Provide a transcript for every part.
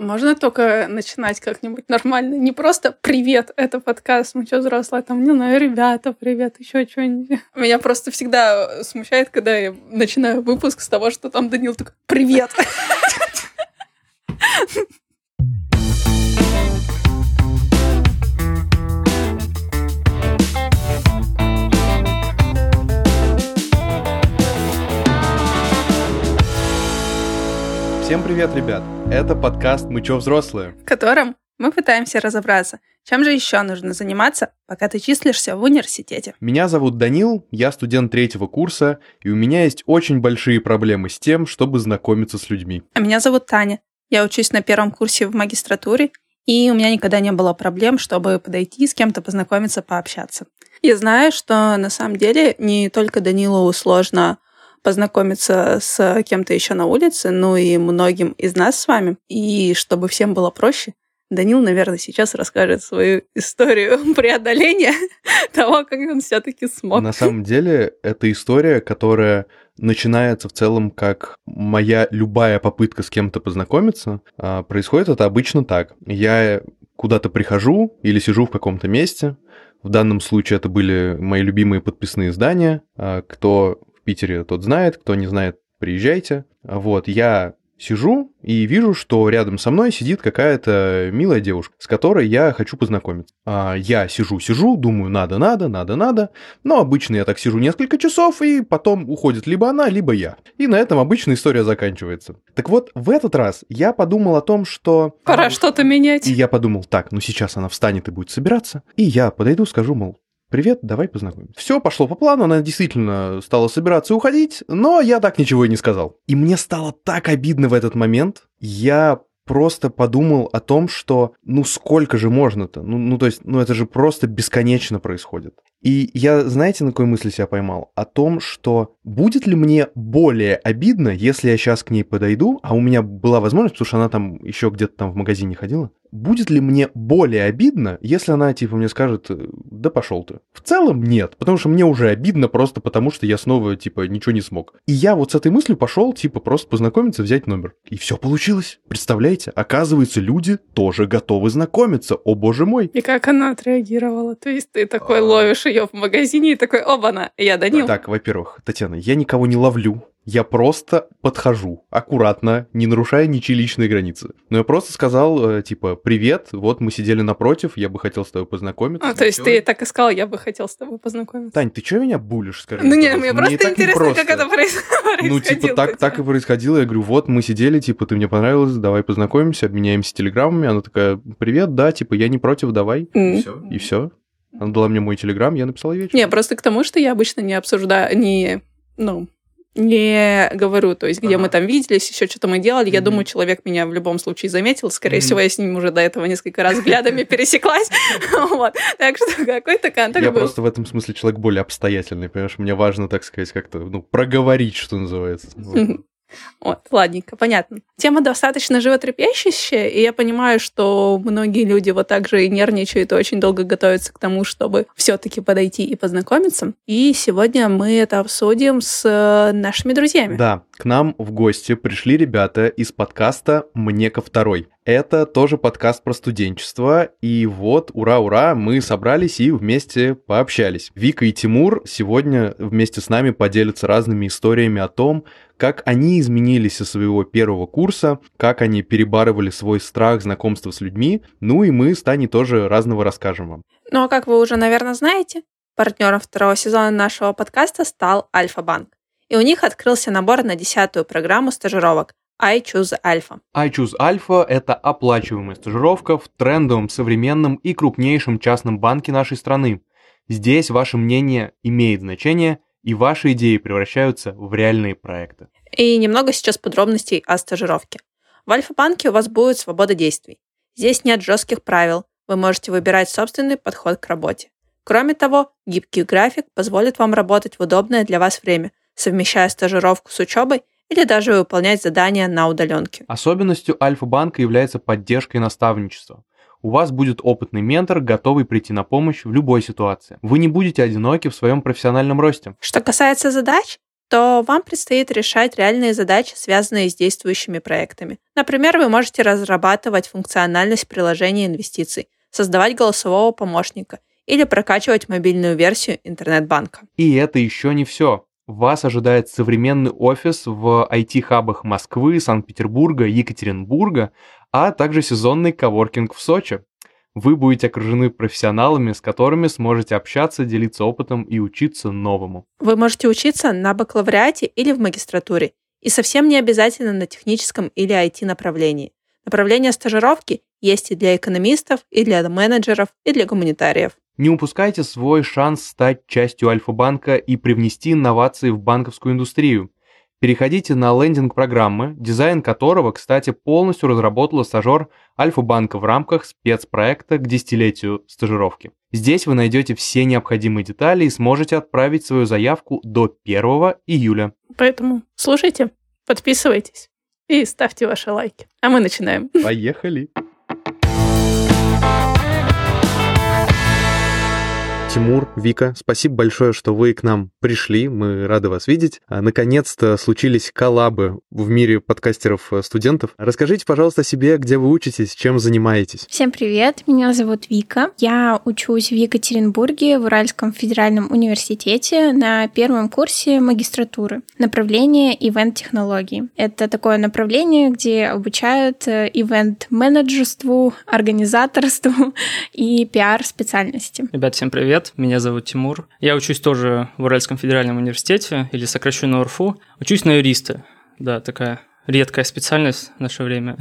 Можно только начинать как-нибудь нормально. Не просто «Привет, это подкаст, мы что, взрослые?» Там, не знаю, «Ребята, привет», еще что-нибудь. Меня просто всегда смущает, когда я начинаю выпуск с того, что там Данил такой «Привет». Всем привет, ребят! Это подкаст «Мы чё, взрослые?», в котором мы пытаемся разобраться, чем же еще нужно заниматься, пока ты числишься в университете. Меня зовут Данил, я студент третьего курса, и у меня есть очень большие проблемы с тем, чтобы знакомиться с людьми. А меня зовут Таня. Я учусь на первом курсе в магистратуре, и у меня никогда не было проблем, чтобы подойти с кем-то познакомиться, пообщаться. Я знаю, что на самом деле не только Данилу сложно познакомиться с кем-то еще на улице, ну и многим из нас с вами. И чтобы всем было проще, Данил, наверное, сейчас расскажет свою историю преодоления того, как он все-таки смог. На самом деле, это история, которая начинается в целом как моя любая попытка с кем-то познакомиться. А, происходит это обычно так. Я куда-то прихожу или сижу в каком-то месте. В данном случае это были мои любимые подписные издания. А, кто Питере, тот знает, кто не знает, приезжайте. Вот, я сижу и вижу, что рядом со мной сидит какая-то милая девушка, с которой я хочу познакомиться. А я сижу-сижу, думаю, надо, надо, надо, надо. Но обычно я так сижу несколько часов, и потом уходит либо она, либо я. И на этом обычно история заканчивается. Так вот, в этот раз я подумал о том, что... Пора а, что-то менять. И я подумал, так, ну сейчас она встанет и будет собираться. И я подойду, скажу, мол, Привет, давай познакомимся. Все пошло по плану, она действительно стала собираться уходить, но я так ничего и не сказал. И мне стало так обидно в этот момент. Я просто подумал о том, что ну сколько же можно-то? Ну, ну то есть, ну это же просто бесконечно происходит. И я, знаете, на какой мысли себя поймал? О том, что будет ли мне более обидно, если я сейчас к ней подойду, а у меня была возможность, потому что она там еще где-то там в магазине ходила, будет ли мне более обидно, если она, типа, мне скажет, да пошел ты. В целом нет, потому что мне уже обидно просто потому, что я снова, типа, ничего не смог. И я вот с этой мыслью пошел, типа, просто познакомиться, взять номер. И все получилось. Представляете? Оказывается, люди тоже готовы знакомиться. О боже мой. И как она отреагировала? То есть ты такой а. ловишь ее в магазине и такой, оба-на, я Данил. Так, во-первых, Татьяна, я никого не ловлю. Я просто подхожу, аккуратно, не нарушая ничьи личные границы. Но я просто сказал, э, типа, привет, вот мы сидели напротив, я бы хотел с тобой познакомиться. А, то есть ты так и сказал, я бы хотел с тобой познакомиться. Тань, ты что меня булишь, скажи? Ну нет, мне просто интересно, как это происходило. Ну, типа, так, так и происходило. Я говорю, вот мы сидели, типа, ты мне понравилась, давай познакомимся, обменяемся телеграммами. Она такая, привет, да, типа, я не против, давай. И все. И все. Она дала мне мой телеграм, я написал ей вечером. Не, просто к тому, что я обычно не обсуждаю, не, ну, не говорю, то есть где ага. мы там виделись, еще что-то мы делали. Mm-hmm. Я думаю, человек меня в любом случае заметил. Скорее mm-hmm. всего, я с ним уже до этого несколько раз взглядами пересеклась. Вот. Так что какой-то контакт Я просто в этом смысле человек более обстоятельный, понимаешь? Мне важно, так сказать, как-то ну, проговорить, что называется. Вот, ладненько, понятно. Тема достаточно животрепещущая, и я понимаю, что многие люди вот так же и нервничают и очень долго готовятся к тому, чтобы все-таки подойти и познакомиться. И сегодня мы это обсудим с э, нашими друзьями. Да, к нам в гости пришли ребята из подкаста «Мне ко второй». Это тоже подкаст про студенчество, и вот, ура-ура, мы собрались и вместе пообщались. Вика и Тимур сегодня вместе с нами поделятся разными историями о том, как они изменились со своего первого курса, как они перебарывали свой страх знакомства с людьми, ну и мы с Таней тоже разного расскажем вам. Ну а как вы уже, наверное, знаете, партнером второго сезона нашего подкаста стал Альфа-банк. И у них открылся набор на десятую программу стажировок I Choose Alpha. I Choose Alpha – это оплачиваемая стажировка в трендовом, современном и крупнейшем частном банке нашей страны. Здесь ваше мнение имеет значение – и ваши идеи превращаются в реальные проекты. И немного сейчас подробностей о стажировке. В Альфа-банке у вас будет свобода действий. Здесь нет жестких правил, вы можете выбирать собственный подход к работе. Кроме того, гибкий график позволит вам работать в удобное для вас время, совмещая стажировку с учебой или даже выполнять задания на удаленке. Особенностью Альфа-банка является поддержка и наставничество у вас будет опытный ментор, готовый прийти на помощь в любой ситуации. Вы не будете одиноки в своем профессиональном росте. Что касается задач, то вам предстоит решать реальные задачи, связанные с действующими проектами. Например, вы можете разрабатывать функциональность приложения инвестиций, создавать голосового помощника или прокачивать мобильную версию интернет-банка. И это еще не все. Вас ожидает современный офис в IT-хабах Москвы, Санкт-Петербурга, Екатеринбурга, а также сезонный коворкинг в Сочи. Вы будете окружены профессионалами, с которыми сможете общаться, делиться опытом и учиться новому. Вы можете учиться на бакалавриате или в магистратуре, и совсем не обязательно на техническом или IT-направлении. Направления стажировки есть и для экономистов, и для менеджеров, и для гуманитариев. Не упускайте свой шанс стать частью Альфа-банка и привнести инновации в банковскую индустрию. Переходите на лендинг программы, дизайн которого, кстати, полностью разработала стажер Альфа-банка в рамках спецпроекта к десятилетию стажировки. Здесь вы найдете все необходимые детали и сможете отправить свою заявку до 1 июля. Поэтому слушайте, подписывайтесь и ставьте ваши лайки. А мы начинаем. Поехали! Тимур, Вика, спасибо большое, что вы к нам пришли. Мы рады вас видеть. А, наконец-то случились коллабы в мире подкастеров-студентов. Э, Расскажите, пожалуйста, о себе, где вы учитесь, чем занимаетесь. Всем привет, меня зовут Вика. Я учусь в Екатеринбурге в Уральском федеральном университете на первом курсе магистратуры. Направление ивент-технологии. Это такое направление, где обучают э, ивент-менеджерству, организаторству и пиар-специальности. Ребят, всем привет привет, меня зовут Тимур. Я учусь тоже в Уральском федеральном университете, или сокращенно УРФУ. Учусь на юриста. Да, такая редкая специальность в наше время.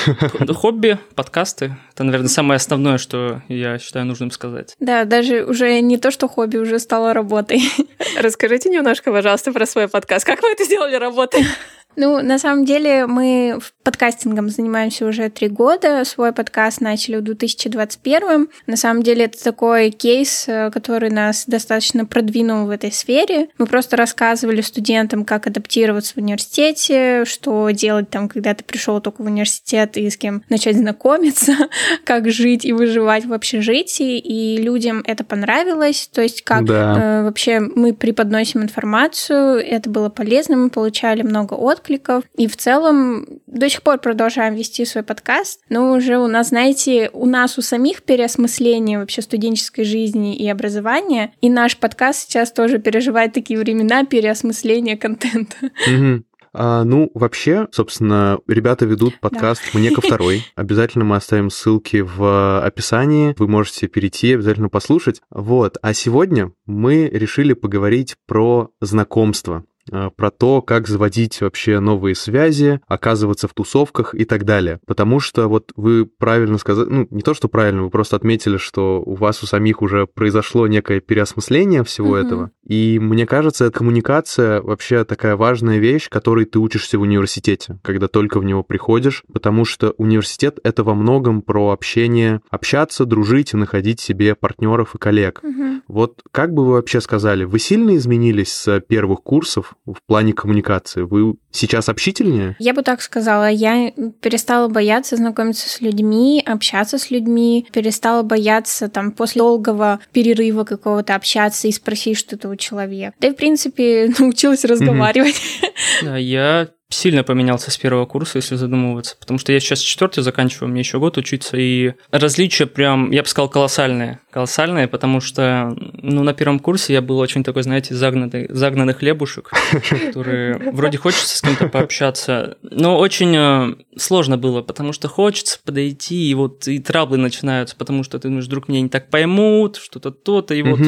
Хобби, подкасты. Это, наверное, самое основное, что я считаю нужным сказать. Да, даже уже не то, что хобби, уже стало работой. Расскажите немножко, пожалуйста, про свой подкаст. Как вы это сделали работой? Ну, на самом деле, мы подкастингом занимаемся уже три года. Свой подкаст начали в 2021. На самом деле, это такой кейс, э, который нас достаточно продвинул в этой сфере. Мы просто рассказывали студентам, как адаптироваться в университете, что делать там, когда ты пришел только в университет и с кем начать знакомиться, как жить и выживать в общежитии. И людям это понравилось. То есть, как да. э, вообще мы преподносим информацию. Это было полезно, мы получали много откликов откликов. И в целом до сих пор продолжаем вести свой подкаст, но уже у нас, знаете, у нас у самих переосмысление вообще студенческой жизни и образования, и наш подкаст сейчас тоже переживает такие времена переосмысления контента. А, ну, вообще, собственно, ребята ведут подкаст да. «Мне ко второй». Обязательно мы оставим ссылки в описании. Вы можете перейти, обязательно послушать. Вот. А сегодня мы решили поговорить про знакомство. Э, про то, как заводить вообще новые связи, оказываться в тусовках и так далее. Потому что вот вы правильно сказали, ну, не то, что правильно, вы просто отметили, что у вас у самих уже произошло некое переосмысление всего mm-hmm. этого. И мне кажется, эта коммуникация вообще такая важная вещь, которой ты учишься в университете, когда только в него приходишь, потому что университет — это во многом про общение, общаться, дружить и находить себе партнеров и коллег. Mm-hmm. Вот как бы вы вообще сказали, вы сильно изменились с первых курсов в плане коммуникации? Вы сейчас общительнее? Я бы так сказала. Я перестала бояться знакомиться с людьми, общаться с людьми, перестала бояться там после долгого перерыва какого-то общаться и спросить что-то у человека. Да и, в принципе, научилась разговаривать. Да, я сильно поменялся с первого курса, если задумываться, потому что я сейчас четвертый заканчиваю, мне еще год учиться, и различия прям, я бы сказал, колоссальные. Колоссальные, потому что, ну, на первом курсе я был очень такой, знаете, загнанный, загнанный хлебушек, который вроде хочется с кем-то пообщаться, но очень э, сложно было, потому что хочется подойти, и вот и траблы начинаются, потому что ты думаешь, вдруг меня не так поймут, что-то то-то, и вот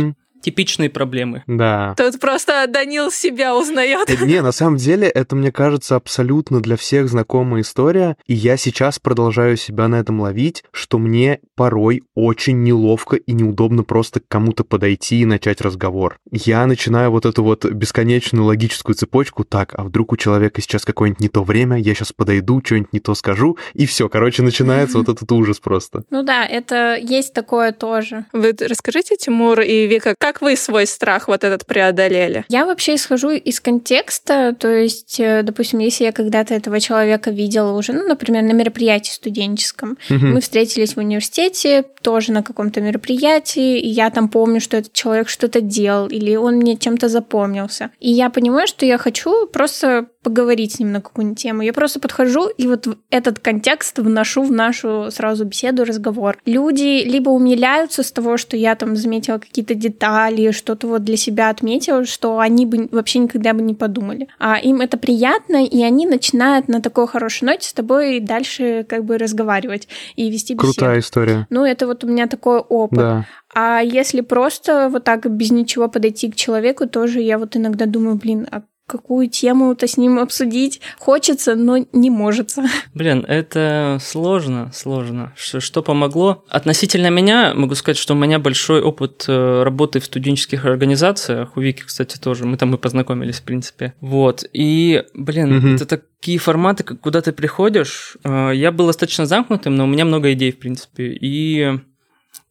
типичные проблемы. Да. Тут просто Данил себя узнает. Э, не, на самом деле, это, мне кажется, абсолютно для всех знакомая история, и я сейчас продолжаю себя на этом ловить, что мне порой очень неловко и неудобно просто к кому-то подойти и начать разговор. Я начинаю вот эту вот бесконечную логическую цепочку, так, а вдруг у человека сейчас какое-нибудь не то время, я сейчас подойду, что-нибудь не то скажу, и все, короче, начинается вот этот ужас просто. Ну да, это есть такое тоже. Вы расскажите, Тимур и Вика, как как вы свой страх вот этот преодолели? Я вообще исхожу из контекста, то есть, э, допустим, если я когда-то этого человека видела уже, ну, например, на мероприятии студенческом, угу. мы встретились в университете, тоже на каком-то мероприятии, и я там помню, что этот человек что-то делал, или он мне чем-то запомнился. И я понимаю, что я хочу просто поговорить с ним на какую-нибудь тему. Я просто подхожу и вот этот контекст вношу в нашу сразу беседу, разговор. Люди либо умиляются с того, что я там заметила какие-то детали, что-то вот для себя отметила, что они бы вообще никогда бы не подумали. А им это приятно, и они начинают на такой хорошей ноте с тобой дальше как бы разговаривать и вести беседу. Крутая история. Ну, это вот у меня такой опыт. Да. А если просто вот так без ничего подойти к человеку, тоже я вот иногда думаю, блин, а какую тему-то с ним обсудить хочется, но не может. Блин, это сложно, сложно. Что, что помогло? Относительно меня могу сказать, что у меня большой опыт э, работы в студенческих организациях. У Вики, кстати, тоже. Мы там и познакомились, в принципе. Вот. И, блин, угу. это такие форматы, куда ты приходишь. Э, я был достаточно замкнутым, но у меня много идей, в принципе. И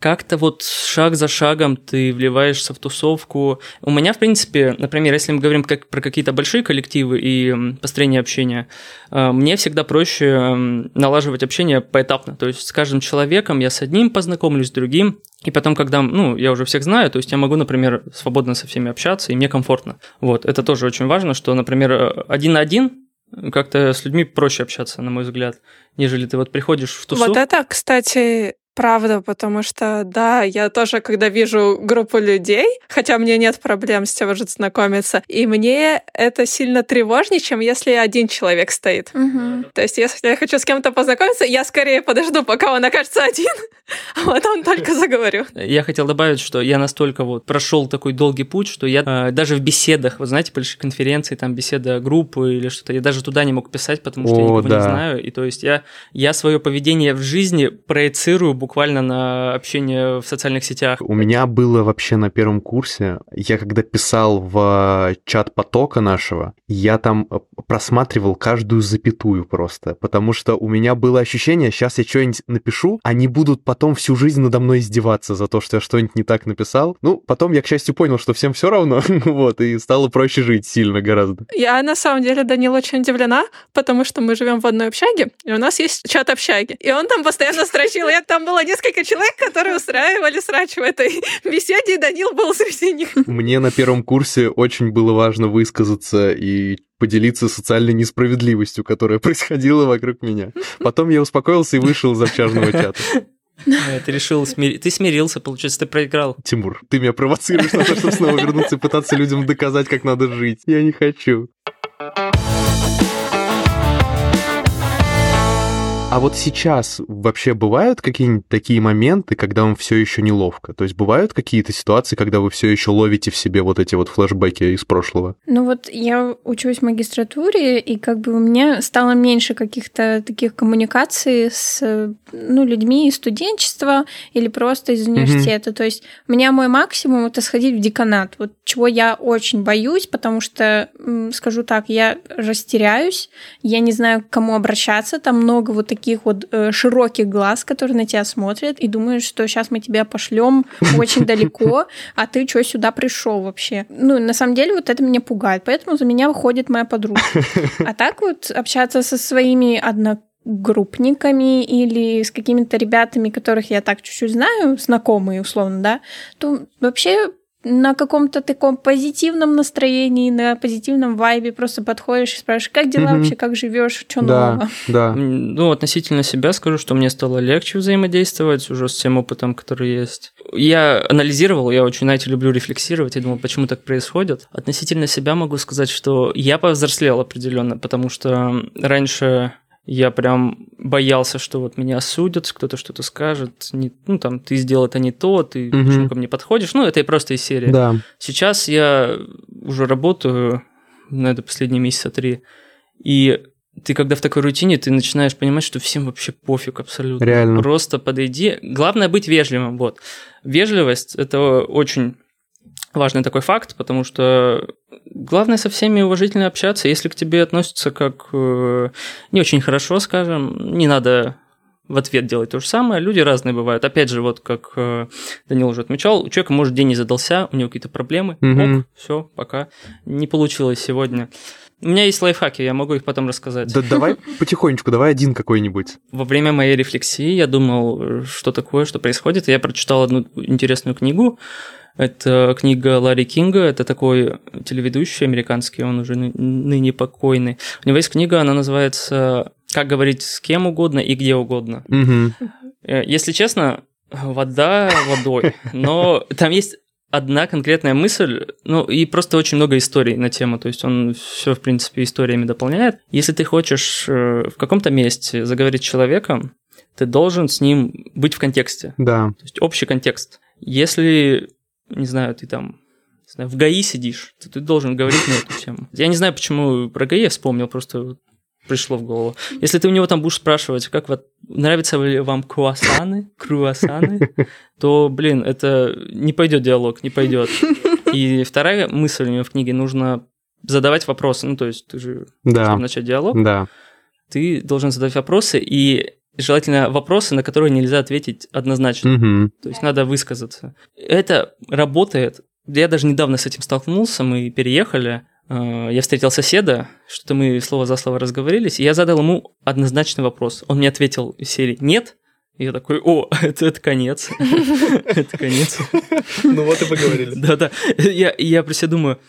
как-то вот шаг за шагом ты вливаешься в тусовку. У меня, в принципе, например, если мы говорим как, про какие-то большие коллективы и построение общения, э, мне всегда проще налаживать общение поэтапно. То есть с каждым человеком я с одним познакомлюсь, с другим, и потом, когда, ну, я уже всех знаю, то есть я могу, например, свободно со всеми общаться, и мне комфортно. Вот, это тоже очень важно, что, например, э, один на один как-то с людьми проще общаться, на мой взгляд, нежели ты вот приходишь в тусу. Вот это, кстати, Правда, потому что, да, я тоже, когда вижу группу людей, хотя мне нет проблем с тем же знакомиться, и мне это сильно тревожнее, чем если один человек стоит. Угу. То есть, если я хочу с кем-то познакомиться, я скорее подожду, пока он окажется один, а потом только заговорю. Я хотел добавить, что я настолько вот прошел такой долгий путь, что я э, даже в беседах, вы знаете, большие конференции, там беседа группы или что-то, я даже туда не мог писать, потому что О, я никого да. не знаю. И то есть я, я свое поведение в жизни проецирую буквально на общение в социальных сетях. У меня было вообще на первом курсе, я когда писал в чат потока нашего, я там э, просматривал каждую запятую просто, потому что у меня было ощущение, сейчас я что-нибудь напишу, они будут потом всю жизнь надо мной издеваться за то, что я что-нибудь не так написал. Ну, потом я, к счастью, понял, что всем все равно, вот, и стало проще жить сильно гораздо. Я, на самом деле, Данил, очень удивлена, потому что мы живем в одной общаге, и у нас есть чат общаги, и он там постоянно строчил, я там было несколько человек, которые устраивали срач в этой беседе, и Данил был среди них. Мне на первом курсе очень было важно высказаться и поделиться социальной несправедливостью, которая происходила вокруг меня. Потом я успокоился и вышел из общажного чата. Ты решил, смир... ты смирился, получается, ты проиграл. Тимур, ты меня провоцируешь на то, чтобы снова вернуться и пытаться людям доказать, как надо жить. Я не хочу. А вот сейчас вообще бывают какие-нибудь такие моменты, когда вам все еще неловко? То есть бывают какие-то ситуации, когда вы все еще ловите в себе вот эти вот флешбеки из прошлого? Ну вот я учусь в магистратуре, и как бы у меня стало меньше каких-то таких коммуникаций с ну, людьми из студенчества или просто из университета. Mm-hmm. То есть у меня мой максимум это сходить в деканат, вот чего я очень боюсь, потому что, скажу так, я растеряюсь, я не знаю, к кому обращаться, там много вот таких таких вот э, широких глаз, которые на тебя смотрят и думают, что сейчас мы тебя пошлем очень далеко, а ты что сюда пришел вообще? Ну, на самом деле, вот это меня пугает, поэтому за меня выходит моя подруга. А так вот общаться со своими одногруппниками или с какими-то ребятами, которых я так чуть-чуть знаю, знакомые условно, да, то вообще на каком-то таком позитивном настроении, на позитивном вайбе просто подходишь и спрашиваешь, как дела угу. вообще, как живешь, что да, нового. Да. Ну, относительно себя скажу, что мне стало легче взаимодействовать уже с тем опытом, который есть. Я анализировал, я очень, знаете, люблю рефлексировать, я думал, почему так происходит. Относительно себя могу сказать, что я повзрослел определенно, потому что раньше я прям боялся, что вот меня осудят, кто-то что-то скажет, не, ну там ты сделал это не то, ты угу. почему ко мне подходишь, ну это и просто из серии. Да. Сейчас я уже работаю, на это последние месяца три, и ты когда в такой рутине, ты начинаешь понимать, что всем вообще пофиг абсолютно. Реально. Просто подойди. Главное быть вежливым, вот. Вежливость – это очень важный такой факт, потому что главное со всеми уважительно общаться. Если к тебе относятся как э, не очень хорошо, скажем, не надо в ответ делать то же самое. Люди разные бывают. Опять же, вот как э, Данил уже отмечал, у человека, может, день не задался, у него какие-то проблемы. Мгм. Ок, все, пока. Не получилось сегодня. У меня есть лайфхаки, я могу их потом рассказать. Да давай потихонечку, давай один какой-нибудь. Во время моей рефлексии я думал, э, что такое, что происходит. Я прочитал одну интересную книгу. Это книга Ларри Кинга, это такой телеведущий американский, он уже ны- ныне покойный. У него есть книга, она называется «Как говорить с кем угодно и где угодно». Э, Если честно, вода водой, но там есть одна конкретная мысль, ну и просто очень много историй на тему, то есть он все, в принципе, историями дополняет. Если ты хочешь э, в каком-то месте заговорить с человеком, ты должен с ним быть в контексте, Да. то есть общий контекст. Если, не знаю, ты там не знаю, в ГАИ сидишь, то ты должен говорить на эту тему. Я не знаю, почему про ГАИ я вспомнил, просто пришло в голову. Если ты у него там будешь спрашивать, как вот, нравятся ли вам круассаны, круассаны, то, блин, это не пойдет диалог, не пойдет. И вторая мысль у него в книге, нужно задавать вопросы. Ну, то есть ты же, Да. чтобы начать диалог, Да. ты должен задавать вопросы, и желательно вопросы, на которые нельзя ответить однозначно. Мгм. То есть надо высказаться. Это работает. Я даже недавно с этим столкнулся, мы переехали, э, я встретил соседа, что-то мы слово за слово разговорились, и я задал ему однозначный вопрос. Он мне ответил из серии «нет», и я такой, о, это, это конец. Это конец. Ну вот и поговорили. Да-да. Я, я про себя думаю,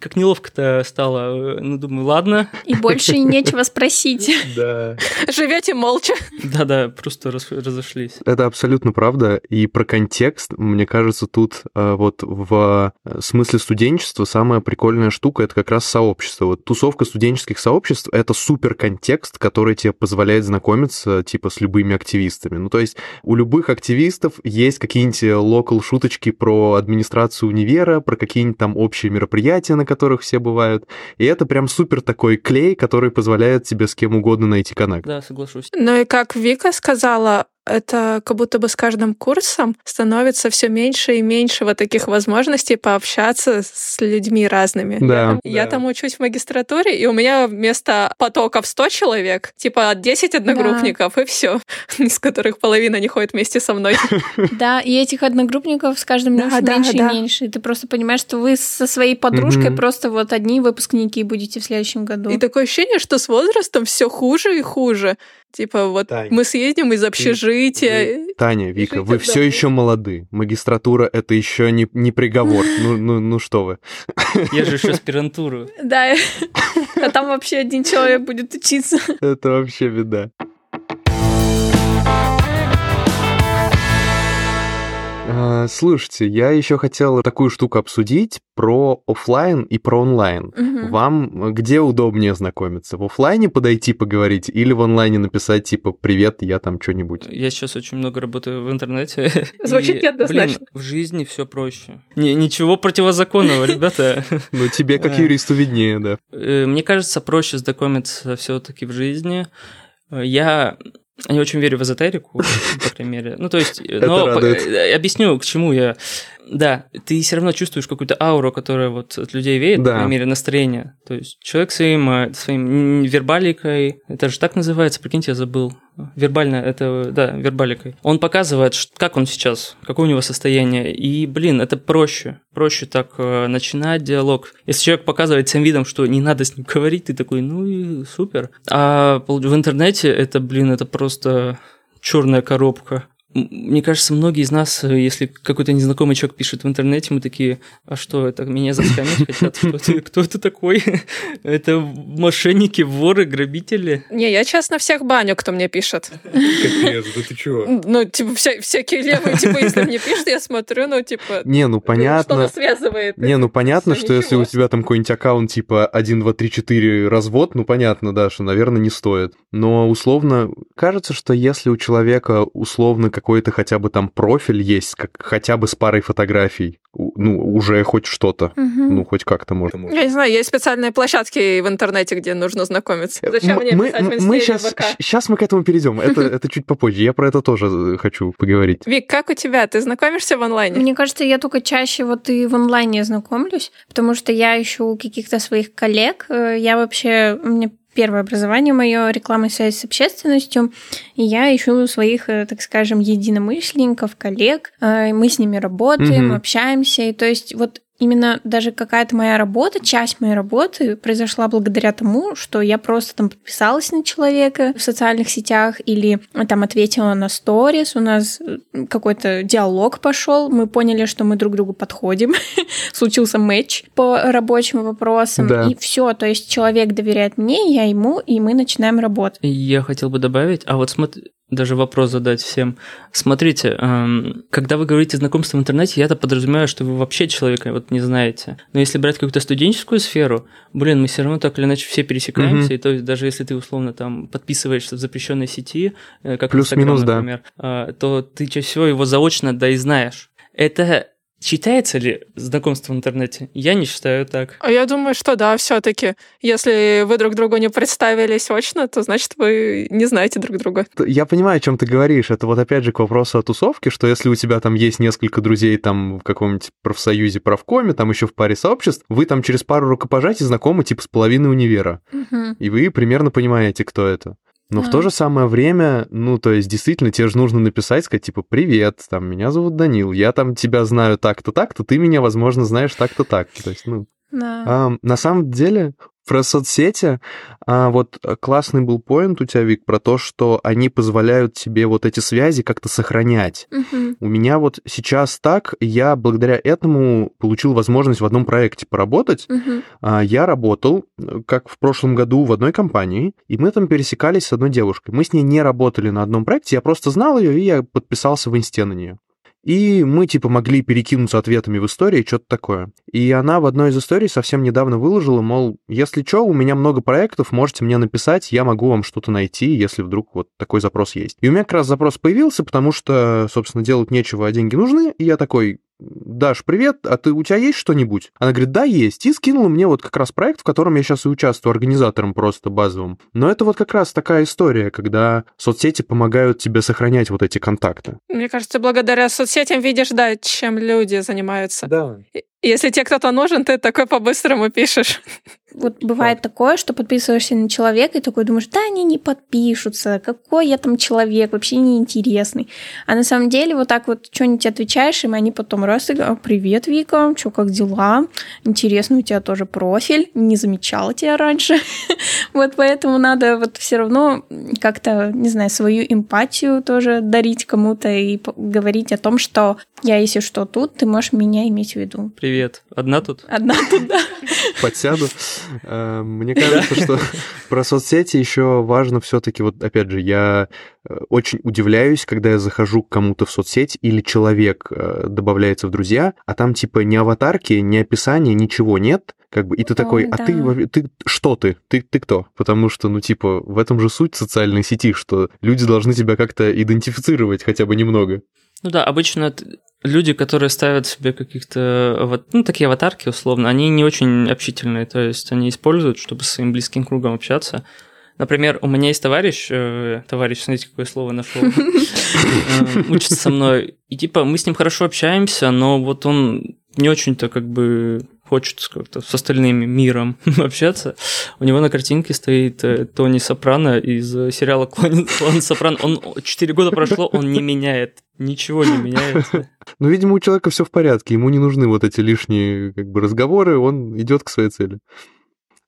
как неловко-то стало. Ну, думаю, ладно. И больше нечего спросить. Да. Живете молча. Да-да, просто раз- разошлись. Это абсолютно правда. И про контекст, мне кажется, тут э, вот в э, смысле студенчества самая прикольная штука это как раз сообщество. Вот тусовка студенческих сообществ это супер контекст, который тебе позволяет знакомиться типа с любыми активистами. Ну, то есть у любых активистов есть какие-нибудь локал шуточки про администрацию универа, про какие-нибудь там общие мероприятия, на которых все бывают. И это прям супер такой клей, который позволяет тебе с кем угодно найти коннект. Да, соглашусь. Ну и как Вика сказала, это как будто бы с каждым курсом становится все меньше и меньше вот таких возможностей пообщаться с людьми разными. Да. Я Да. там учусь в магистратуре, и у меня вместо потоков 100 человек, типа 10 одногруппников, и все, из которых половина не ходит вместе со мной. Да, и этих одногруппников с каждым Да, днем да, меньше да. и меньше. И ты просто понимаешь, что вы со своей подружкой просто вот одни выпускники будете в следующем году. И такое ощущение, что с возрастом все хуже и хуже. Типа вот Тань, мы съездим из общежития. Таня, Вика, вы все одному. еще молоды. Магистратура это еще не, не приговор. Ну, ну, ну что вы. Я же еще аспирантуру. Да, а там вообще один человек будет учиться. Это вообще беда. Слушайте, я еще хотел такую штуку обсудить про оффлайн и про онлайн. Мгм. Вам где удобнее знакомиться? В оффлайне подойти поговорить или в онлайне написать типа «Привет, я там что-нибудь»? Я сейчас очень много работаю в интернете. Звучит И, неоднозначно. блин, в жизни все проще. Не- ничего противозаконного, ребята. Ну, тебе как Да. юристу виднее, да. Э, Мне кажется, проще знакомиться все-таки в жизни. Э, Я очень верю в эзотерику, по крайней мере. Ну, то есть, э, но радует. э, объясню, к чему я. Да, ты все равно чувствуешь какую-то ауру, которая вот от людей веет, Да. по крайней мере, настроение. То есть человек своим, э, своим вербаликой, это же так называется, прикиньте, я забыл. Вербально, это, да, вербаликой. Он показывает, как он сейчас, какое у него состояние. И, блин, это проще. Проще так э, начинать диалог. Если человек показывает всем видом, что не надо с ним говорить, ты такой, ну и супер. А в интернете это, блин, это просто черная коробка. Мне кажется, многие из нас, э, если какой-то незнакомый человек пишет в интернете, мы такие, а что это, меня заскамить хотят? Кто это, кто это такой? Это мошенники, воры, грабители? Не, я честно всех баню, кто мне пишет. Капец, да ты чего? Ну, типа, вся- всякие левые, типа, если мне пишут, я смотрю, ну, типа, Не, ну понятно. что-то связывает. Не, ну понятно, что если у тебя там какой-нибудь аккаунт типа 1, 2, 3, 4 развод, ну понятно, да, что, наверное, не стоит. Но условно, кажется, что если у человека условно какой-то хотя бы там профиль есть, как хотя бы с парой фотографий, ну, уже хоть что-то, Мгм. ну, хоть как-то можно. Я не знаю, есть специальные площадки в интернете, где нужно знакомиться. Зачем М- мне мы, писать мы в сейчас, ВК? сейчас мы к этому перейдем. Это, это чуть попозже. Я про это тоже э, хочу поговорить. Вик, как у тебя? Ты знакомишься в онлайне? Мне кажется, я только чаще вот и в онлайне знакомлюсь, потому что я ищу каких-то своих коллег. Э, Я вообще, мне первое образование мое рекламной связи с общественностью, и я ищу своих, э, так скажем, единомышленников, коллег, э, мы с ними работаем, угу. общаемся, и то есть вот именно даже какая-то моя работа, часть моей работы произошла благодаря тому, что я просто там подписалась на человека в социальных сетях или там ответила на сторис, у нас э, какой-то диалог пошел, мы поняли, что мы друг другу подходим, случился матч по рабочим вопросам, да. и все, то есть человек доверяет мне, я ему, и мы начинаем работать. Я хотел бы добавить, а вот смотри, даже вопрос задать всем. Смотрите, эм, когда вы говорите знакомство в интернете, я-то подразумеваю, что вы вообще человека вот не знаете. Но если брать какую-то студенческую сферу, блин, мы все равно так или иначе все пересекаемся, mm-hmm. и то есть даже если ты условно там подписываешься в запрещенной сети, э, как Плюс-минус, да. например, э, то ты чаще всего его заочно да и знаешь. Это Считается ли знакомство в интернете? Я не считаю так. А я думаю, что да, все-таки. Если вы друг другу не представились очно, то значит вы не знаете друг друга. Я понимаю, о чем ты говоришь. Это вот опять же к вопросу о тусовке, что если у тебя там есть несколько друзей там в каком-нибудь профсоюзе, правкоме, там еще в паре сообществ, вы там через пару рукопожатий знакомы типа с половиной универа. Угу. И вы примерно понимаете, кто это. Но а. в то же самое время, ну, то есть, действительно, тебе же нужно написать, сказать, типа, привет, там, меня зовут Данил, я там тебя знаю так-то, так-то, ты меня, возможно, знаешь так-то, так. То есть, ну... Да. А, на самом деле, про соцсети, а, вот классный был поинт у тебя, Вик, про то, что они позволяют тебе вот эти связи как-то сохранять. Угу. У меня вот сейчас так, я благодаря этому получил возможность в одном проекте поработать. Угу. А, я работал, э, как в прошлом году, в одной компании, и мы там пересекались с одной девушкой. Мы с ней не работали на одном проекте, я просто знал ее, и я подписался в инсте на нее. И мы, типа, могли перекинуться ответами в истории, что-то такое. И она в одной из историй совсем недавно выложила, мол, если что, у меня много проектов, можете мне написать, я могу вам что-то найти, если вдруг вот такой запрос есть. И у меня как раз запрос появился, потому что, собственно, делать нечего, а деньги нужны, и я такой, Даш, привет, а ты, у тебя есть что-нибудь? Она говорит, да, есть. И скинула мне вот как раз проект, в котором я сейчас и участвую, организатором просто базовым. Но это вот как раз такая история, когда соцсети помогают тебе сохранять вот эти контакты. Мне кажется, благодаря соцсетям видишь, да, чем люди занимаются. Да. Если тебе кто-то нужен, ты такой по-быстрому пишешь. Вот бывает вот. такое, что подписываешься на человека и такой думаешь, да, они не подпишутся, какой я там человек, вообще неинтересный. А на самом деле вот так вот что-нибудь отвечаешь, им они потом раз и говорят, привет, Вика, что, как дела? Интересно, у тебя тоже профиль, не замечала тебя раньше. вот поэтому надо вот все равно как-то, не знаю, свою эмпатию тоже дарить кому-то и говорить о том, что я, если что, тут, ты можешь меня иметь в виду. Привет. Одна тут? Одна тут, да. Подсяду. Э, мне кажется, что про соцсети еще важно все-таки, вот опять же, я э, очень удивляюсь, когда я захожу к кому-то в соцсеть или человек э, добавляется в друзья, а там типа ни аватарки, ни описания, ничего нет, как бы, и ты такой, а ты, ты что ты? Ты, ты кто? Потому что, ну, типа, в этом же суть социальной сети, что люди должны тебя как-то идентифицировать хотя бы немного. Ну да, обычно люди, которые ставят себе каких-то, ну, такие аватарки условно, они не очень общительные, то есть они используют, чтобы с своим близким кругом общаться. Например, у меня есть товарищ, э, товарищ, смотрите, какое слово нашел, э, учится со мной, и типа мы с ним хорошо общаемся, но вот он не очень-то как бы хочет как-то с остальным миром общаться. У него на картинке стоит э, Тони Сопрано из сериала «Клон, Сопрано». Он 4 года прошло, он не меняет, ничего не меняется. Ну, видимо, у человека все в порядке, ему не нужны вот эти лишние как бы разговоры, он идет к своей цели.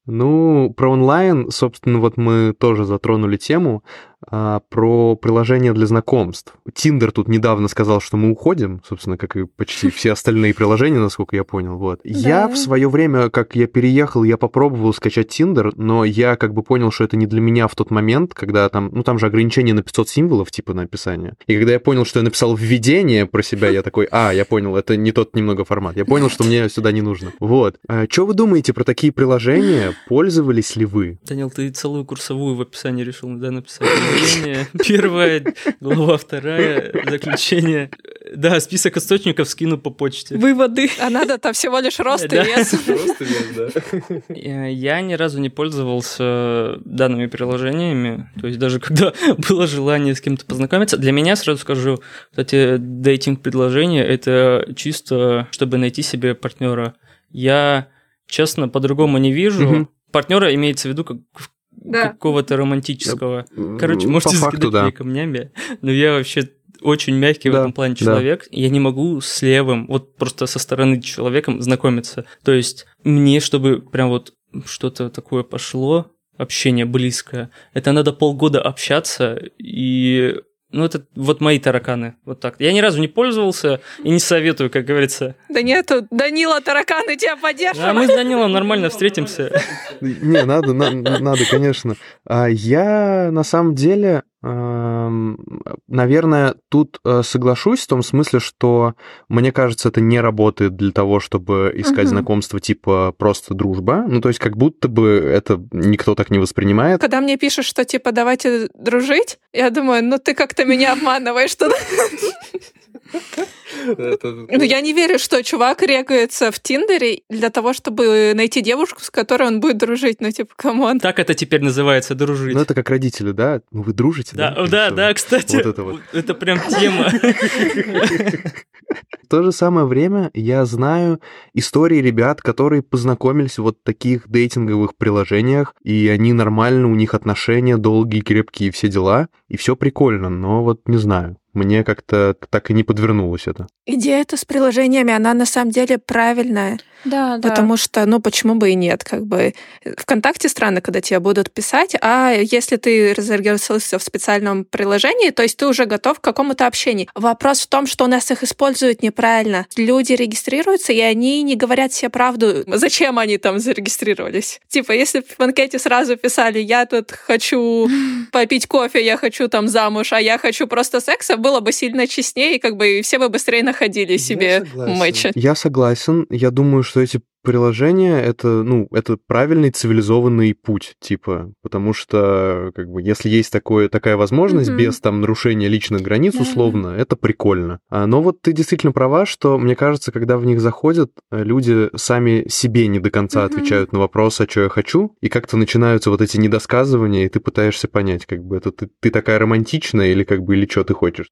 Ну, про онлайн, собственно, вот мы тоже затронули тему а, про приложение для знакомств. Тиндер тут недавно сказал, что мы уходим, собственно, как и почти все остальные приложения, насколько я понял. Вот. Да. Я в свое время, как я переехал, я попробовал скачать Тиндер, но я как бы понял, что это не для меня в тот момент, когда там, ну там же ограничение на 500 символов, типа на описание. И когда я понял, что я написал введение про себя, я такой, а, я понял, это не тот немного формат. Я понял, что мне сюда не нужно. Вот. А, что вы думаете про такие приложения? Пользовались ли вы? Данил, ты целую курсовую в описании решил, да, написать? Заключение. Первая глава, вторая, заключение. Да, список источников скину по почте. Выводы. А надо-то всего лишь рост и вес. Рост и вес, да. Я ни разу не пользовался данными приложениями. То есть даже когда было желание с кем-то познакомиться. Для меня, сразу скажу, кстати, дейтинг-предложение — это чисто, чтобы найти себе партнера. Я, честно, по-другому не вижу. Партнера имеется в виду как Да. какого-то романтического. Короче, М, можете по факту, закидать да. мне камнями, но я вообще очень мягкий в Да, этом плане да. человек. Я не могу с левым, вот просто со стороны человеком знакомиться. То есть мне, чтобы прям вот что-то такое пошло, общение близкое, это надо полгода общаться и... Ну, это вот мои тараканы, вот так. Я ни разу не пользовался и не советую, как говорится. Да нету, Данила тараканы тебя А поддерживают. мы с Данилом нормально встретимся. Не, надо, на- надо, конечно. А Я на самом деле, наверное, тут э, соглашусь в том смысле, что мне кажется, это не работает для того, чтобы искать Мгм. знакомство типа просто дружба. Ну, то есть как будто бы это никто так не воспринимает. Когда мне пишут, что типа давайте дружить, я думаю, ну ты как-то меня обманываешь. Ну, я не верю, что чувак регается в Тиндере для того, чтобы найти девушку, с которой он будет дружить. Ну, типа, come on. Так это теперь называется дружить. Ну, это как родители, да? Ну, вы дружите, да? Да, да, кстати, Вот это вот. это прям тема. В то же самое время я знаю истории ребят, которые познакомились в вот таких дейтинговых приложениях, и они нормально, у них отношения долгие, крепкие, все дела, и все прикольно, но вот не знаю. Мне как-то так и не подвернулось это. Идея эта с приложениями, она на самом деле правильная. Да, да. Потому что, ну, почему бы и нет, как бы. Вконтакте странно, когда тебе будут писать, а если ты зарегистрировался в специальном приложении, то есть ты уже готов к какому-то общению. Вопрос в том, что у нас их используют неправильно. Люди регистрируются, и они не говорят себе правду, зачем они там зарегистрировались. Типа, если бы в анкете сразу писали, я тут хочу попить кофе, я хочу там замуж, а я хочу просто секса, было бы сильно честнее, и как бы все бы быстрее находили себе матча. Я согласен. Я думаю, что эти приложения это, ну, это правильный цивилизованный путь, типа, потому что, как бы, если есть такое, такая возможность Мгм. без там нарушения личных границ, Да. условно, это прикольно. А, но вот ты действительно права, что, мне кажется, когда в них заходят, э, люди сами себе не до конца Мгм. отвечают на вопрос, а что я хочу, и как-то начинаются вот эти недосказывания, и ты пытаешься понять, как бы, это ты, ты такая романтичная или как бы, или что ты хочешь.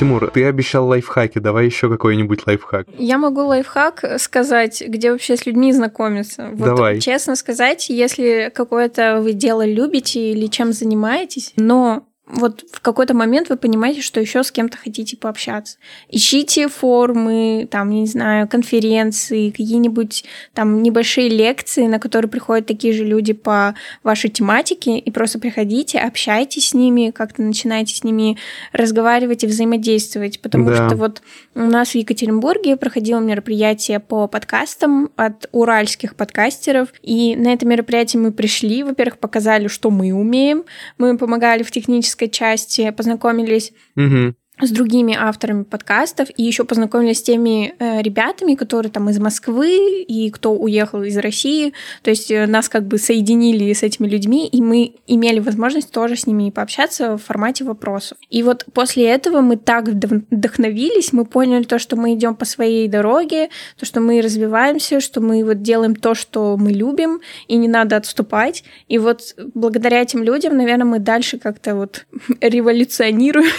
Тимур, ты обещал лайфхаки, давай еще какой-нибудь лайфхак. Я могу лайфхак сказать, где вообще с людьми знакомиться. Вот, Давай. Честно сказать, если какое-то вы дело любите или чем занимаетесь, но вот в какой-то момент вы понимаете, что еще с кем-то хотите пообщаться. Ищите форумы, там, не знаю, конференции, какие-нибудь там небольшие лекции, на которые приходят такие же люди по вашей тематике, и просто приходите, общайтесь с ними, как-то начинайте с ними разговаривать и взаимодействовать, потому Да. что вот у нас в Екатеринбурге проходило мероприятие по подкастам от уральских подкастеров, и на это мероприятие мы пришли, во-первых, показали, что мы умеем, мы помогали в технической части, познакомились Угу. С другими авторами подкастов и еще познакомились с теми э, ребятами, которые там из Москвы и кто уехал из России. То есть э, нас как бы соединили с этими людьми, и мы имели возможность тоже с ними пообщаться в формате вопросов. И вот после этого мы так вдох- вдохновились, мы поняли то, что мы идем по своей дороге, то, что мы развиваемся, что мы вот делаем то, что мы любим, и не надо отступать. И вот благодаря этим людям, наверное, мы дальше как-то вот революционируем.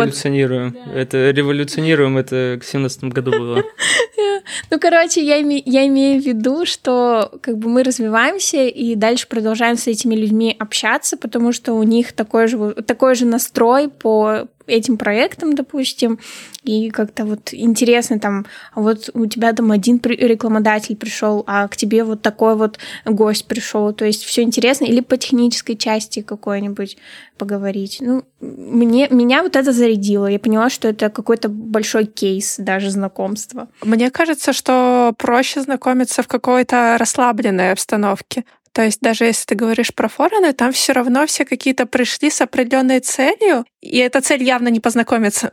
Вот. Революционируем. Это революционируем, это к 17 году было. Ну, короче, я, име- я имею в виду, что как бы мы развиваемся и дальше продолжаем с этими людьми общаться, потому что у них такой же, вот- такой же настрой по этим проектам, допустим, и как-то вот интересно там, а вот у тебя там один рекламодатель пришел, а к тебе вот такой вот гость пришел, то есть все интересно, или по технической части какой-нибудь поговорить. Ну, мне, меня вот это зарядило, я поняла, что это какой-то большой кейс даже знакомства. Мне кажется, что проще знакомиться в какой-то расслабленной обстановке. То есть даже если ты говоришь про форумы, там все равно все какие-то пришли с определенной целью, и эта цель явно не познакомиться.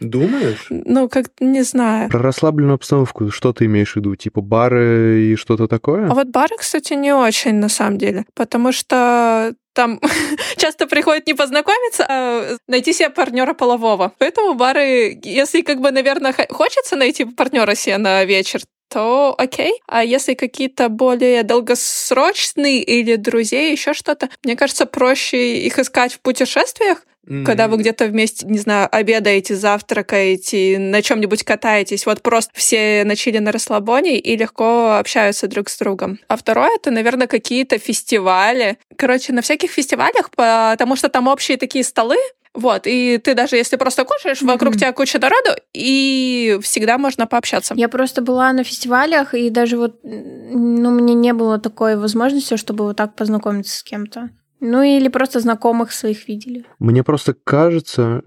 Думаешь? Ну, как не знаю. Про расслабленную обстановку что ты имеешь в виду? Типа бары и что-то такое? А вот бары, кстати, не очень на самом деле, потому что там часто приходят не познакомиться, а найти себе партнера полового. Поэтому бары, если как бы, наверное, хочется найти партнера себе на вечер, то окей. А если какие-то более долгосрочные или друзей, еще что-то, мне кажется, проще их искать в путешествиях. Когда вы где-то вместе, не знаю, обедаете, завтракаете, на чем-нибудь катаетесь, вот просто все начали на расслабоне и легко общаются друг с другом. А второе, это, наверное, какие-то фестивали. Короче, на всяких фестивалях, потому что там общие такие столы, вот, и ты даже если просто кушаешь, вокруг mm-hmm. тебя куча народу, и всегда можно пообщаться. Я просто была на фестивалях, и даже вот, ну, мне не было такой возможности, чтобы вот так познакомиться с кем-то. Ну, или просто знакомых своих видели. Мне просто кажется,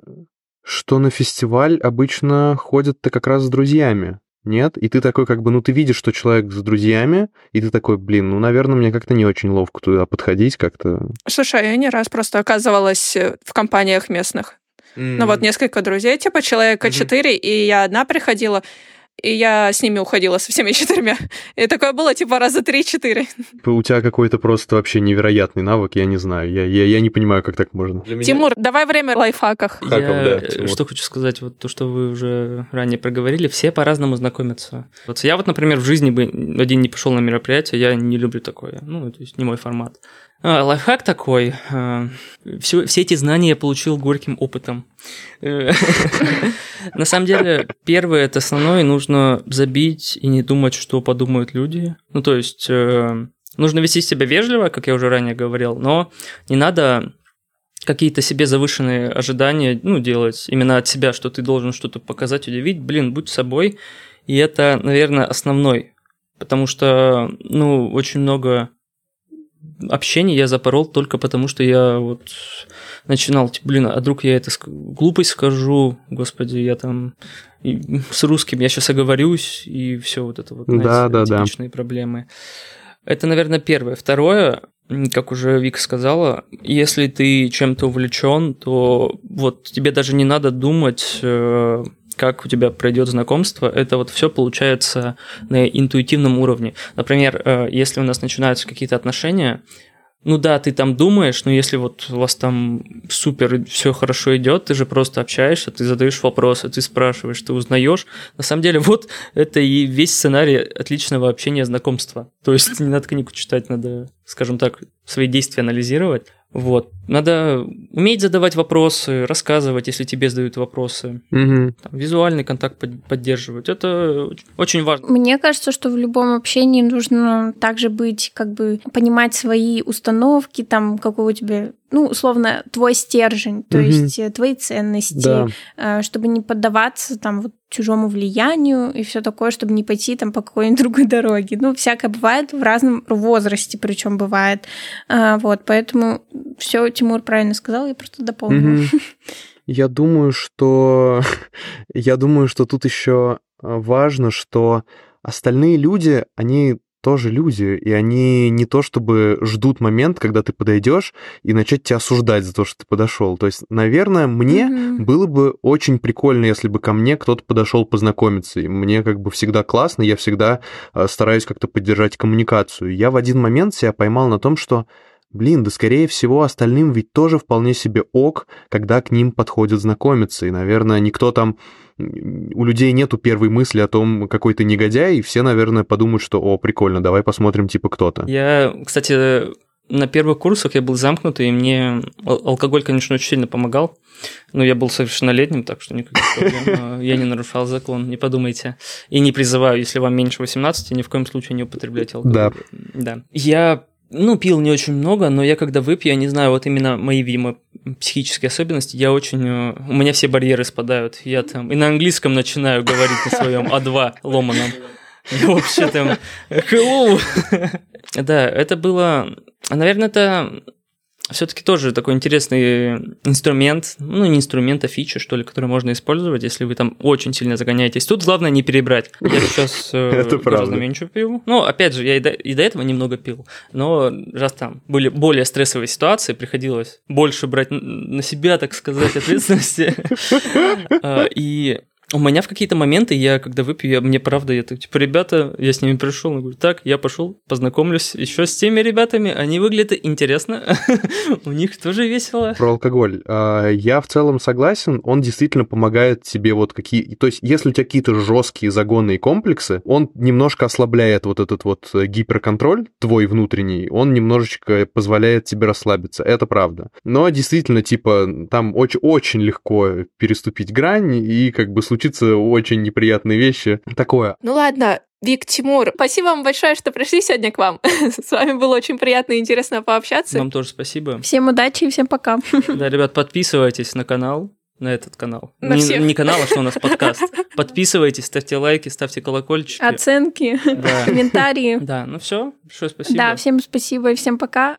что на фестиваль обычно ходят-то как раз с друзьями нет, и ты такой как бы, ну ты видишь, что человек с друзьями, и ты такой, блин, ну, наверное, мне как-то не очень ловко туда подходить как-то. Слушай, я не раз просто оказывалась э, в компаниях местных. Mm. Ну вот несколько друзей, типа человека четыре, mm-hmm. и я одна приходила, и я с ними уходила со всеми четырьмя. И такое было типа раза три-четыре. У тебя какой-то просто вообще невероятный навык, я не знаю. Я, я, я не понимаю, как так можно. Для Тимур, меня... давай время лайфхаках. Я, да, Тимур. что хочу сказать, вот то, что вы уже ранее проговорили, все по-разному знакомятся. Вот я вот, например, в жизни бы один не пошел на мероприятие, я не люблю такое. Ну, то есть не мой формат. А, лайфхак такой. А, все, все эти знания я получил горьким опытом. Э, на самом деле, первое, это основное, нужно забить и не думать, что подумают люди. Ну, то есть, э, нужно вести себя вежливо, как я уже ранее говорил, но не надо какие-то себе завышенные ожидания, ну, делать именно от себя, что ты должен что-то показать, удивить. Блин, будь собой. И это, наверное, основной. Потому что, ну, очень много общения я запорол только потому, что я вот начинал, типа, блин, а вдруг я это глупость скажу, господи, я там с русским я сейчас оговорюсь, и все вот это вот, знаете, да, да, типичные да. проблемы. Это, наверное, первое. Второе, как уже Вика сказала, если ты чем-то увлечен, то вот тебе даже не надо думать, э, как у тебя пройдет знакомство, это вот все получается на интуитивном уровне. Например, э, если у нас начинаются какие-то отношения, ну да, ты там думаешь, но если вот у вас там супер все хорошо идет, ты же просто общаешься, ты задаешь вопросы, ты спрашиваешь, ты узнаешь. На самом деле, вот это и весь сценарий отличного общения, знакомства. То есть не надо книгу читать, надо, скажем так, свои действия анализировать. Вот. Надо уметь задавать вопросы, рассказывать, если тебе задают вопросы. Угу. Там, визуальный контакт поддерживать. Это очень важно. Мне кажется, что в любом общении нужно также быть, как бы, понимать свои установки, там, какой у тебя ну, условно, твой стержень, то угу. есть э, твои ценности, да. Э, чтобы не поддаваться там вот чужому влиянию и все такое, чтобы не пойти там по какой-нибудь другой дороге. Ну, всякое бывает в разном возрасте, причем бывает. А, вот, поэтому все Тимур правильно сказал, я просто дополню. Угу. Я думаю, что я думаю, что тут еще важно, что остальные люди, они тоже люди, и они не то чтобы ждут момент, когда ты подойдешь и начать тебя осуждать за то, что ты подошел. То есть, наверное, мне mm-hmm. было бы очень прикольно, если бы ко мне кто-то подошел познакомиться. И мне как бы всегда классно, я всегда э, стараюсь как-то поддержать коммуникацию. Я в один момент себя поймал на том, что Блин, да скорее всего остальным ведь тоже вполне себе ок, когда к ним подходят знакомиться. И, наверное, никто там... У людей нету первой мысли о том, какой ты негодяй, и все, наверное, подумают, что, о, прикольно, давай посмотрим, типа, кто-то. Я, кстати, на первых курсах я был замкнутый, и мне алкоголь, конечно, очень сильно помогал. Но я был совершеннолетним, так что никаких проблем. Я не нарушал закон, не подумайте. И не призываю, если вам меньше 18, ни в коем случае не употребляйте алкоголь. Да. Да. Я ну, пил не очень много, но я когда выпью, я не знаю, вот именно мои, видимо, психические особенности, я очень... Э, у меня все барьеры спадают. Я там и на английском начинаю говорить на своем А2 ломаном. Вообще там... Hello! Да, это было... Наверное, это все-таки тоже такой интересный инструмент, ну не инструмент, а фича, что ли, который можно использовать, если вы там очень сильно загоняетесь. Тут главное не перебрать. Я сейчас э, гораздо меньше пью. Ну, опять же, я и до, и до этого немного пил, но раз там были более стрессовые ситуации, приходилось больше брать на себя, так сказать, ответственности. А, и У меня в какие-то моменты, я когда выпью, я, мне правда, я так, типа, ребята, я с ними пришел, я говорю, так, я пошел, познакомлюсь еще с теми ребятами, они выглядят интересно, у них тоже весело. Про алкоголь. А, я в целом согласен, он действительно помогает тебе вот какие... То есть, если у тебя какие-то жесткие загоны и комплексы, он немножко ослабляет вот этот вот гиперконтроль твой внутренний, он немножечко позволяет тебе расслабиться, это правда. Но действительно, типа, там очень, очень легко переступить грань и как бы случиться очень неприятные вещи. Такое. Ну ладно, Вик, Тимур, спасибо вам большое, что пришли сегодня к вам. С вами было очень приятно и интересно пообщаться. Вам тоже спасибо. Всем удачи и всем пока. Да, ребят, подписывайтесь на канал, на этот канал. На не, всех. не канал, а что у нас подкаст. Подписывайтесь, ставьте лайки, ставьте колокольчики. Оценки, Да. комментарии. Да, ну все, большое спасибо. Да, всем спасибо и всем пока.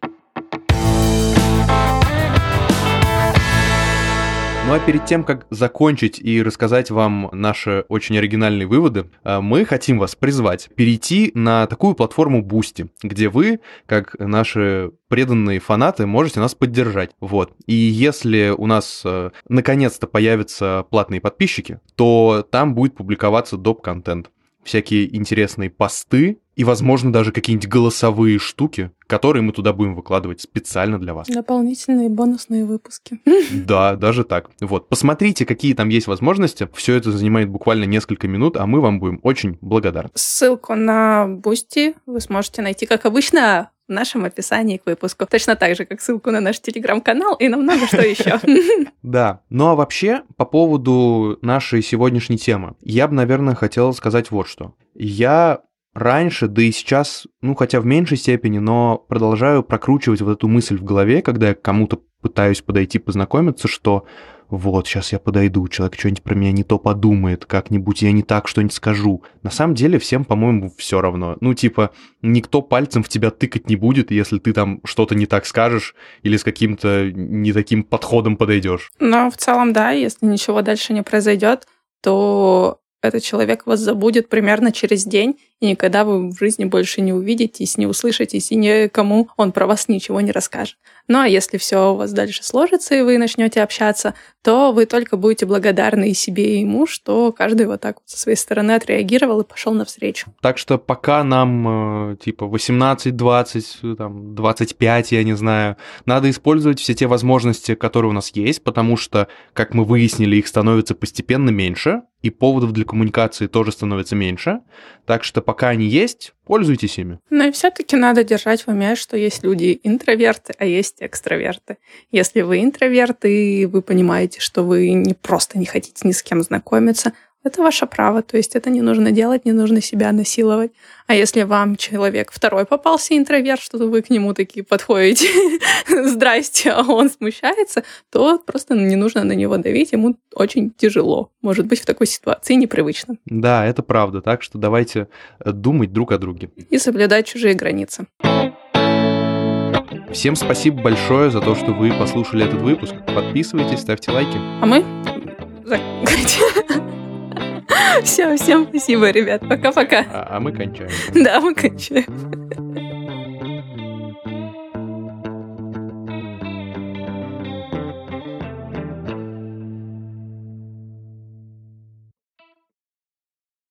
Ну а перед тем, как закончить и рассказать вам наши очень оригинальные выводы, э, мы хотим вас призвать перейти на такую платформу Boosty, где вы, как наши преданные фанаты, можете нас поддержать. Вот. И если у нас э, наконец-то появятся платные подписчики, то там будет публиковаться доп-контент. Всякие интересные посты и, возможно, даже какие-нибудь голосовые штуки, которые мы туда будем выкладывать специально для вас. Дополнительные бонусные выпуски. Да, даже так. Вот, посмотрите, какие там есть возможности. Все это занимает буквально несколько минут, а мы вам будем очень благодарны. Ссылку на Бусти вы сможете найти, как обычно, в нашем описании к выпуску. Точно так же, как ссылку на наш телеграм-канал и на много что еще. Да. Ну а вообще, по поводу нашей сегодняшней темы, я бы, наверное, хотел сказать вот что. Я раньше, да и сейчас, ну хотя в меньшей степени, но продолжаю прокручивать вот эту мысль в голове, когда я кому-то пытаюсь подойти, познакомиться, что вот, сейчас я подойду, человек что-нибудь про меня не то подумает, как-нибудь я не так что-нибудь скажу. На самом деле всем, по-моему, все равно. Ну, типа, никто пальцем в тебя тыкать не будет, если ты там что-то не так скажешь или с каким-то не таким подходом подойдешь. Но в целом, да, если ничего дальше не произойдет, то этот человек вас забудет примерно через день, и никогда вы в жизни больше не увидитесь, не услышитесь, и никому он про вас ничего не расскажет. Ну а если все у вас дальше сложится, и вы начнете общаться, то вы только будете благодарны и себе, и ему, что каждый вот так вот со своей стороны отреагировал и пошел навстречу. Так что пока нам э, типа 18, 20, э, там, 25, я не знаю, надо использовать все те возможности, которые у нас есть, потому что, как мы выяснили, их становится постепенно меньше, и поводов для коммуникации тоже становится меньше. Так что пока они есть, пользуйтесь ими. Но и все-таки надо держать в уме, что есть люди интроверты, а есть экстраверты. Если вы интроверты, и вы понимаете, что вы не просто не хотите ни с кем знакомиться, это ваше право, то есть это не нужно делать, не нужно себя насиловать. А если вам человек второй попался интроверт, что вы к нему такие подходите, здрасте, а он смущается, то просто не нужно на него давить, ему очень тяжело. Может быть, в такой ситуации непривычно. Да, это правда, так что давайте э, думать друг о друге. И соблюдать чужие границы. Всем спасибо большое за то, что вы послушали этот выпуск. Подписывайтесь, ставьте лайки. А мы... Все, всем спасибо, ребят. Пока-пока. А, а мы кончаем. Да, мы кончаем.